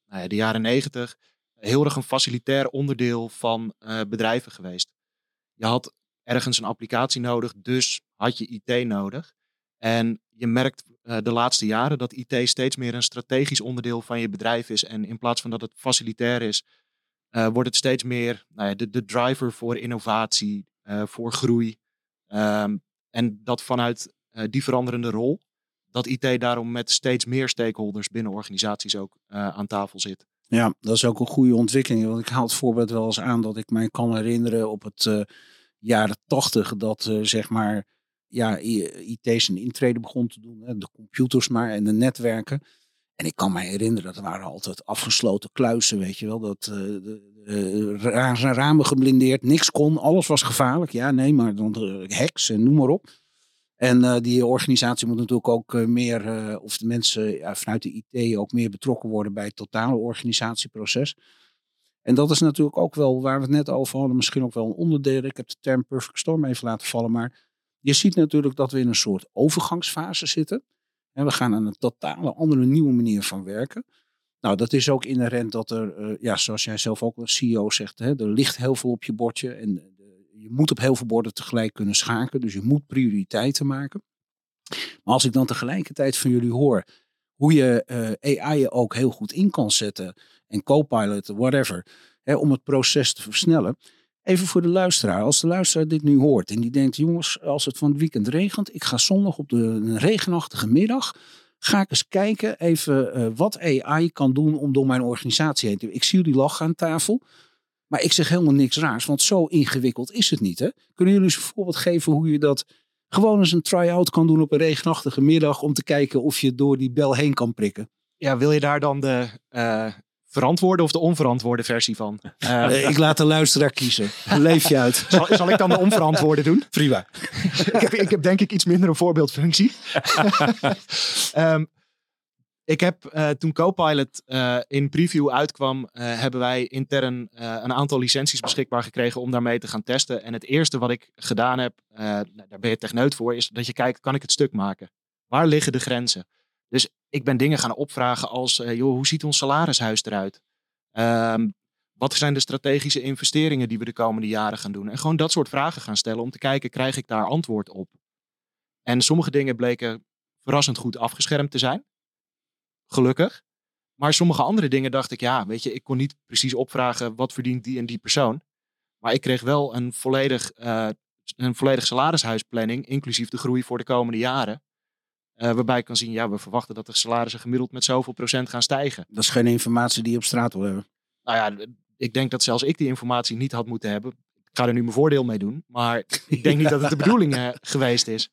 nou ja, de jaren negentig heel erg een facilitair onderdeel van eh, bedrijven geweest. Je had ergens een applicatie nodig, dus had je IT nodig. En je merkt eh, de laatste jaren dat IT steeds meer een strategisch onderdeel van je bedrijf is. En in plaats van dat het facilitair is, wordt het steeds meer nou ja, de, de driver voor innovatie, voor groei. Ehm, en dat vanuit eh, die veranderende rol, dat IT daarom met steeds meer stakeholders binnen organisaties ook eh, aan tafel zit. Ja, dat is ook een goede ontwikkeling. Want ik haal het voorbeeld wel eens aan dat ik mij kan herinneren op het eh, jaren tachtig dat eh, zeg maar ja, IT zijn intrede begon te doen. Hè, de computers maar en de netwerken. En ik kan mij herinneren, dat waren altijd afgesloten kluizen, weet je wel. Dat de ra- ramen geblindeerd, niks kon, alles was gevaarlijk. Ja, nee, maar dan eh, hacks en noem maar op. En die organisatie moet natuurlijk ook meer, of de mensen vanuit de IT ook meer betrokken worden bij het totale organisatieproces. En dat is natuurlijk ook wel waar we het net over hadden, misschien ook wel een onderdeel. Ik heb de term perfect storm even laten vallen, maar je ziet natuurlijk dat we in een soort overgangsfase zitten. En we gaan naar een totale andere nieuwe manier van werken. Nou, dat is ook inherent dat er, eh, ja, zoals jij zelf ook als CEO zegt, hè, er ligt heel veel op je bordje. En eh, je moet op heel veel borden tegelijk kunnen schakelen. Dus je moet prioriteiten maken. Maar als ik dan tegelijkertijd van jullie hoor hoe je eh, AI ook heel goed in kan zetten. En Copilot, whatever. Hè, om het proces te versnellen. Even voor de luisteraar. Als de luisteraar dit nu hoort en die denkt, jongens, als het van het weekend regent, ik ga zondag op de een regenachtige middag, ga ik eens kijken even eh, wat AI kan doen om door mijn organisatie heen te. Ik zie jullie lachen aan tafel, maar ik zeg helemaal niks raars, want zo ingewikkeld is het niet. Hè? Kunnen jullie eens een voorbeeld geven hoe je dat gewoon eens een try-out kan doen op een regenachtige middag om te kijken of je door die bel heen kan prikken? Ja, wil je daar dan de eh, verantwoorde of de onverantwoorde versie van? Eh, ik laat de luisteraar kiezen. Leef je uit. zal, zal ik dan de onverantwoorde doen? Prima. ik, heb, ik heb denk ik iets minder een voorbeeldfunctie. Ehm, ik heb eh, toen Copilot eh, in preview uitkwam, hebben wij intern een aantal licenties beschikbaar gekregen om daarmee te gaan testen. En het eerste wat ik gedaan heb, nou, daar ben je techneut voor, is dat je kijkt, kan ik het stuk maken? Waar liggen de grenzen? Dus ik ben dingen gaan opvragen als, eh, joh, hoe ziet ons salarishuis eruit? Ehm, wat zijn de strategische investeringen die we de komende jaren gaan doen? En gewoon dat soort vragen gaan stellen om te kijken, krijg ik daar antwoord op? En sommige dingen bleken verrassend goed afgeschermd te zijn. Gelukkig. Maar sommige andere dingen dacht ik, ja, weet je, ik kon niet precies opvragen wat verdient die en die persoon. Maar ik kreeg wel een volledig, eh een volledig salarishuisplanning, inclusief de groei voor de komende jaren. Eh, waarbij ik kan zien, ja, we verwachten dat de salarissen gemiddeld met zoveel procent gaan stijgen. Dat is geen informatie die je op straat wil hebben. Nou ja, ik denk dat zelfs ik die informatie niet had moeten hebben. Ik ga er nu mijn voordeel mee doen. Maar ik denk niet dat het de bedoeling eh, geweest is.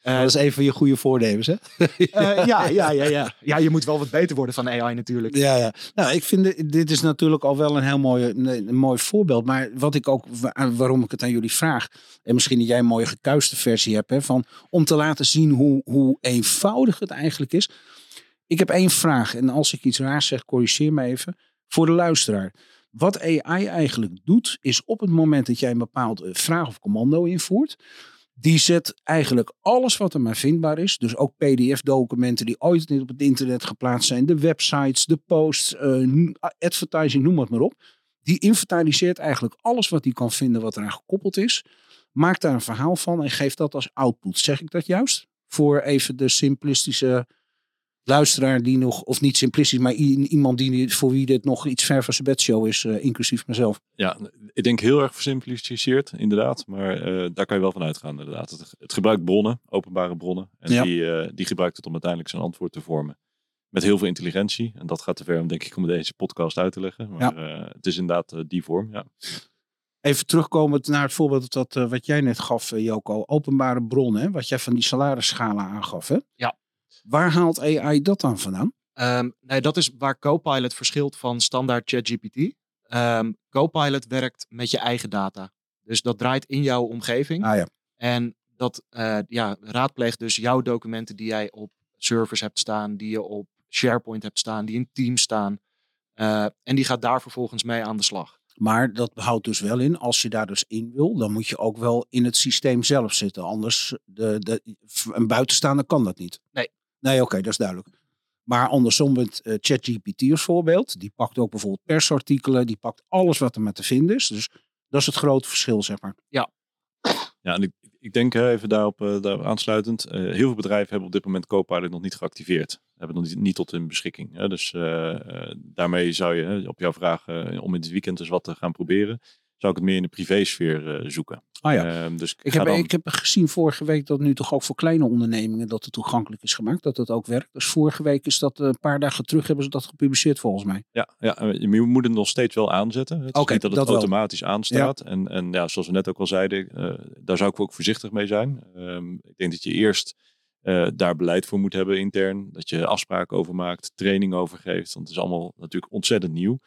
Eh, dat is een van je goede voornemens, hè? eh, ja, ja, ja, ja. ja, je moet wel wat beter worden van AI natuurlijk. Ja, ja. Nou, ik vind dit, is natuurlijk al wel een heel mooi, een, mooi voorbeeld. Maar wat ik ook, wa- waarom ik het aan jullie vraag, en misschien dat jij een mooie gekuiste versie hebt, hè, van, om te laten zien hoe, hoe eenvoudig het eigenlijk is. Ik heb één vraag, en als ik iets raars zeg, corrigeer me even. Voor de luisteraar. Wat AI eigenlijk doet, is op het moment dat jij een bepaald eh, vraag of commando invoert, die zet eigenlijk alles wat er maar vindbaar is. Dus ook PDF-documenten die ooit niet op het internet geplaatst zijn. De websites, de posts, eh, advertising, noem het maar op. Die inventariseert eigenlijk alles wat hij kan vinden wat eraan gekoppeld is. Maakt daar een verhaal van en geeft dat als output. Zeg ik dat juist? Voor even de simplistische luisteraar die nog, of niet simplistisch, maar iemand die, voor wie dit nog iets ver van zijn bedshow is, uh, inclusief mezelf. Ja, ik denk heel erg versimplificeerd, inderdaad. Maar uh, daar kan je wel van uitgaan, inderdaad. Het, het gebruikt bronnen, openbare bronnen. En ja. die, uh, die gebruikt het om uiteindelijk zijn antwoord te vormen. Met heel veel intelligentie. En dat gaat te ver om, denk ik, om deze podcast uit te leggen. Maar ja. het is inderdaad die vorm, ja. Even terugkomend naar het voorbeeld dat, wat jij net gaf, Joko. Openbare bronnen, wat jij van die salarisschalen aangaf. Hè? Ja. Waar haalt AI dat dan vandaan? Um, nee, dat is waar Copilot verschilt van standaard ChatGPT. Um, Copilot werkt met je eigen data. Dus dat draait in jouw omgeving. Ah, ja. En dat uh, ja, raadpleegt dus jouw documenten die jij op servers hebt staan, die je op SharePoint hebt staan, die in Teams staan. Uh, en die gaat daar vervolgens mee aan de slag. Maar dat houdt dus wel in, als je daar dus in wil, dan moet je ook wel in het systeem zelf zitten. Anders, de, de, een buitenstaander kan dat niet. Nee. Nee, oké, dat is duidelijk. Maar andersom met uh, ChatGPT als voorbeeld. Die pakt ook bijvoorbeeld persartikelen. Die pakt alles wat er met te vinden is. Dus dat is het grote verschil, zeg maar. Ja. Ja, en ik, ik denk even daarop, uh, daarop aansluitend. Uh, heel veel bedrijven hebben op dit moment Copilot nog niet geactiveerd. Hebben nog niet, niet tot hun beschikking. Hè? Dus daarmee zou je op jouw vraag om in dit weekend eens wat te gaan proberen zou ik het meer in de privésfeer uh, zoeken. Ah ja. Uh, dus ik, ik heb, ik heb gezien vorige week dat nu toch ook voor kleine ondernemingen dat het toegankelijk is gemaakt, dat het ook werkt. Dus vorige week is dat, uh, een paar dagen terug hebben ze dat gepubliceerd volgens mij. Ja, ja je moet het nog steeds wel aanzetten. Het okay, niet dat het automatisch wel. aanstaat. Ja. En, en ja, zoals we net ook al zeiden, uh, daar zou ik ook voorzichtig mee zijn. Um, ik denk dat je eerst uh, daar beleid voor moet hebben intern. Dat je afspraken over maakt, training over geeft. Want het is allemaal natuurlijk ontzettend nieuw.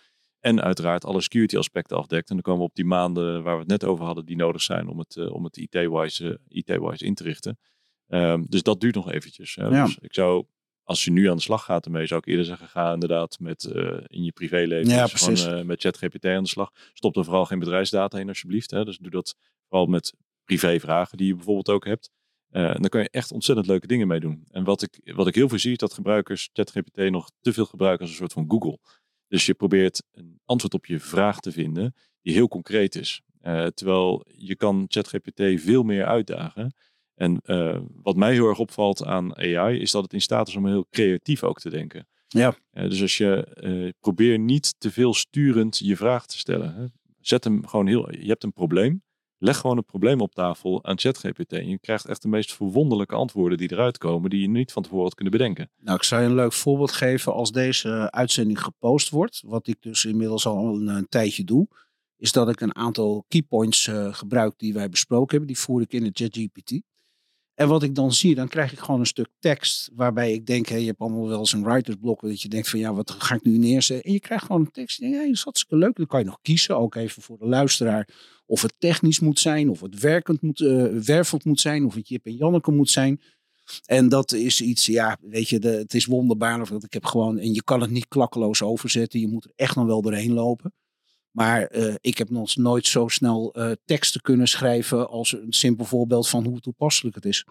En uiteraard alle security aspecten afdekt. En dan komen we op die maanden waar we het net over hadden, die nodig zijn om het, uh, om het IT-wise uh, IT in te richten. Um, dus dat duurt nog eventjes. Ja. Dus ik zou, als je nu aan de slag gaat ermee, zou ik eerder zeggen, ga inderdaad met uh, in je privéleven ja, dus gewoon, met ChatGPT aan de slag. Stop er vooral geen bedrijfsdata in alsjeblieft. Hè. Dus doe dat vooral met privévragen die je bijvoorbeeld ook hebt. en dan kan je echt ontzettend leuke dingen mee doen. En wat ik, wat ik heel veel zie, is dat gebruikers ChatGPT nog te veel gebruiken als een soort van Google. Dus je probeert een antwoord op je vraag te vinden die heel concreet is. Uh, terwijl je kan ChatGPT veel meer uitdagen. En uh, wat mij heel erg opvalt aan AI is dat het in staat is om heel creatief ook te denken. Ja. Uh, dus als je probeer niet te veel sturend je vraag te stellen. Hè. Zet hem gewoon heel. Je hebt een probleem. Leg gewoon een probleem op tafel aan ChatGPT. Je krijgt echt de meest verwonderlijke antwoorden die eruit komen, die je niet van tevoren had kunnen bedenken. Nou, ik zou je een leuk voorbeeld geven. Als deze uitzending gepost wordt, wat ik dus inmiddels al een, tijdje doe, is dat ik een aantal keypoints uh, gebruik die wij besproken hebben. Die voer ik in de ChatGPT. En wat ik dan zie, dan krijg ik gewoon een stuk tekst waarbij ik denk, hey, je hebt allemaal wel eens een writersblok, dat je denkt van ja, wat ga ik nu neerzetten? En je krijgt gewoon een tekst, ja, dat is hartstikke leuk. Dan kan je nog kiezen, ook even voor de luisteraar, of het technisch moet zijn, of het werkend moet, uh, moet zijn, of het Jip en Janneke moet zijn. En dat is iets, ja, weet je, het is wonderbaarlijk. Want ik heb gewoon, en je kan het niet klakkeloos overzetten. Je moet er echt nog wel doorheen lopen. Maar uh, ik heb nog nooit zo snel uh, teksten kunnen schrijven als een simpel voorbeeld van hoe toepasselijk het is.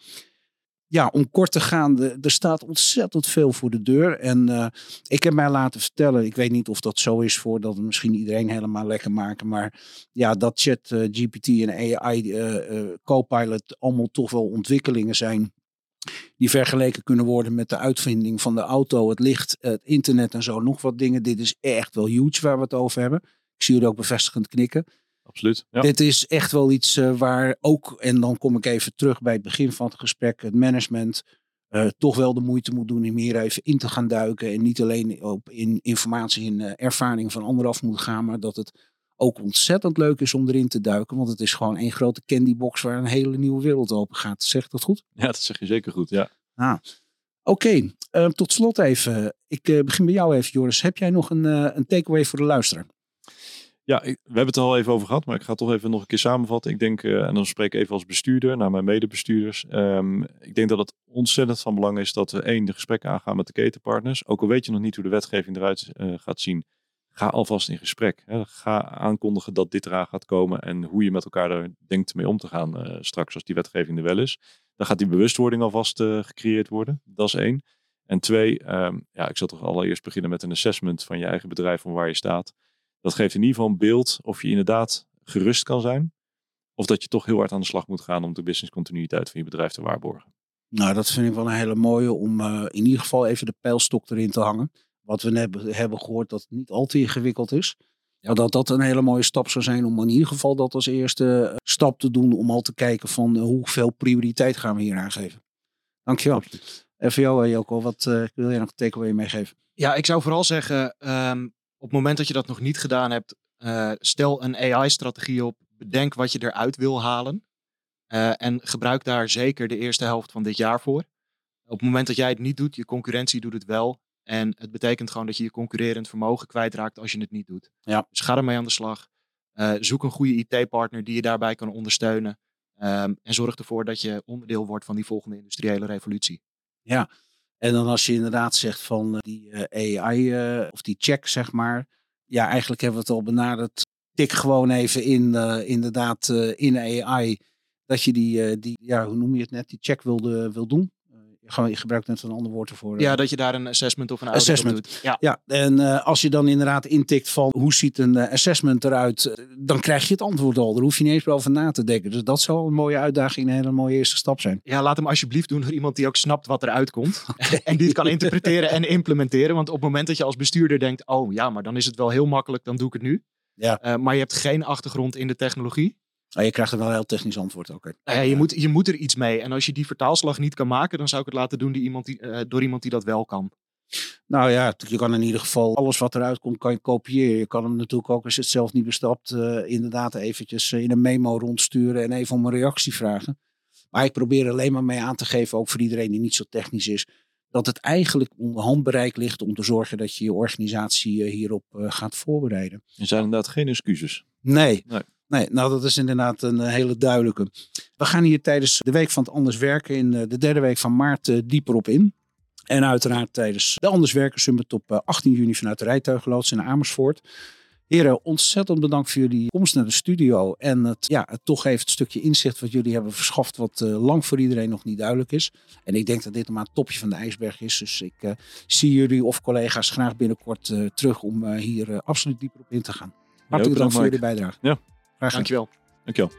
Ja, om kort te gaan, er staat ontzettend veel voor de deur. En uh, ik heb mij laten vertellen, ik weet niet of dat zo is voordat we misschien iedereen helemaal lekker maken. Maar ja, dat chat GPT en AI, Copilot, allemaal toch wel ontwikkelingen zijn die vergeleken kunnen worden met de uitvinding van de auto, het licht, het internet en zo. Nog wat dingen. Dit is echt wel huge waar we het over hebben. Ik zie jullie ook bevestigend knikken. Absoluut. Ja. Dit is echt wel iets uh, waar ook, en dan kom ik even terug bij het begin van het gesprek, het management uh, toch wel de moeite moet doen om hier even in te gaan duiken. En niet alleen op in informatie en uh, ervaring van anderaf moet gaan, maar dat het ook ontzettend leuk is om erin te duiken. Want het is gewoon één grote candybox waar een hele nieuwe wereld open gaat. Zeg dat goed? Ja, dat zeg je zeker goed, ja. Ah. Oké, okay. tot slot even. Ik begin bij jou even, Joris. Heb jij nog een, een takeaway voor de luisteraar? Ja, we hebben het er al even over gehad, maar ik ga toch even nog een keer samenvatten. Ik denk, uh, en dan spreek ik even als bestuurder naar mijn medebestuurders. Um, ik denk dat het ontzettend van belang is dat we één, de gesprekken aangaan met de ketenpartners. Ook al weet je nog niet hoe de wetgeving eruit uh, gaat zien, ga alvast in gesprek. Hè. Ga aankondigen dat dit eraan gaat komen en hoe je met elkaar er denkt mee om te gaan uh, straks als die wetgeving er wel is. Dan gaat die bewustwording alvast gecreëerd worden. Dat is één. En twee, um, ja, ik zal toch allereerst beginnen met een assessment van je eigen bedrijf, van waar je staat dat geeft in ieder geval een beeld of je inderdaad gerust kan zijn. Of dat je toch heel hard aan de slag moet gaan om de businesscontinuïteit van je bedrijf te waarborgen. Nou, dat vind ik wel een hele mooie om uh, in ieder geval even de pijlstok erin te hangen. Wat we net hebben gehoord dat het niet al te ingewikkeld is. Ja, dat dat een hele mooie stap zou zijn om in ieder geval dat als eerste eh, stap te doen. Om al te kijken van uh, hoeveel prioriteit gaan we hier aangeven. Dankjewel. En voor jou Joko, wat uh, wil je nog een takeaway meegeven? Ja, ik zou vooral zeggen, um, op het moment dat je dat nog niet gedaan hebt, stel een AI-strategie op. Bedenk wat je eruit wil halen. en gebruik daar zeker de eerste helft van dit jaar voor. Op het moment dat jij het niet doet, je concurrentie doet het wel. En het betekent gewoon dat je je concurrerend vermogen kwijtraakt als je het niet doet. Ja. Dus ga ermee aan de slag. Uh, zoek een goede IT-partner die je daarbij kan ondersteunen. Um, en zorg ervoor dat je onderdeel wordt van die volgende industriële revolutie. Ja, en dan als je inderdaad zegt van die uh, AI uh, of die check, zeg maar. Ja, eigenlijk hebben we het al benaderd. Tik gewoon even in, inderdaad, in AI. Dat je die, die, ja, hoe noem je het net, die check wilde, wil doen gewoon, je gebruikt net een ander woord ervoor. Ja, dat je daar een assessment of een audit assessment. doet. Ja. ja, en uh, als je dan inderdaad intikt van hoe ziet een uh, assessment eruit, dan krijg je het antwoord al. Daar hoef je niet eens over na te denken. Dus dat zou een mooie uitdaging, een hele mooie eerste stap zijn. Ja, laat hem alsjeblieft doen door iemand die ook snapt wat eruit komt. Okay. en die het kan interpreteren en implementeren. Want op het moment dat je als bestuurder denkt, oh ja, maar dan is het wel heel makkelijk, dan doe ik het nu. Ja. maar je hebt geen achtergrond in de technologie. Oh, je krijgt er wel een heel technisch antwoord. Oké. Nou ja, je, moet, je moet er iets mee. En als je die vertaalslag niet kan maken, dan zou ik het laten doen die iemand die, uh, door iemand die dat wel kan. Nou ja, je kan in ieder geval alles wat eruit komt, kan je kopiëren. Je kan hem natuurlijk ook, als je het zelf niet bestapt, uh, inderdaad eventjes in een memo rondsturen en even om een reactie vragen. Maar ik probeer alleen maar mee aan te geven, ook voor iedereen die niet zo technisch is, dat het eigenlijk onder handbereik ligt om te zorgen dat je je organisatie uh, hierop gaat voorbereiden. Er zijn inderdaad geen excuses. Nee. nee. Nee, nou dat is inderdaad een eh, hele duidelijke. We gaan hier tijdens de week van het Anders Werken in eh, de derde week van maart eh, dieper op in. En uiteraard tijdens de Anders Werken Summit op 18 juni vanuit de Rijtuigloods in Amersfoort. Heren, ontzettend bedankt voor jullie komst naar de studio. En het, ja, het toch even het stukje inzicht wat jullie hebben verschaft, wat uh, lang voor iedereen nog niet duidelijk is. En ik denk dat dit maar het topje van de ijsberg is. Dus ik uh, zie jullie of collega's graag binnenkort uh, terug om hier absoluut dieper op in te gaan. Hartelijk dank voor jullie bijdrage. Ja. Graag Dankjewel. Dankjewel.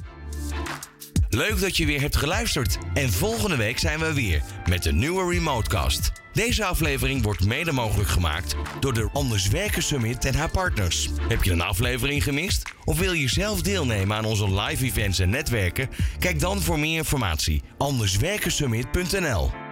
Leuk dat je weer hebt geluisterd. En volgende week zijn we weer met een nieuwe Remotecast. Deze aflevering wordt mede mogelijk gemaakt door de Anders Werken Summit en haar partners. Heb je een aflevering gemist? Of wil je zelf deelnemen aan onze live events en netwerken? Kijk dan voor meer informatie anderswerkensummit.nl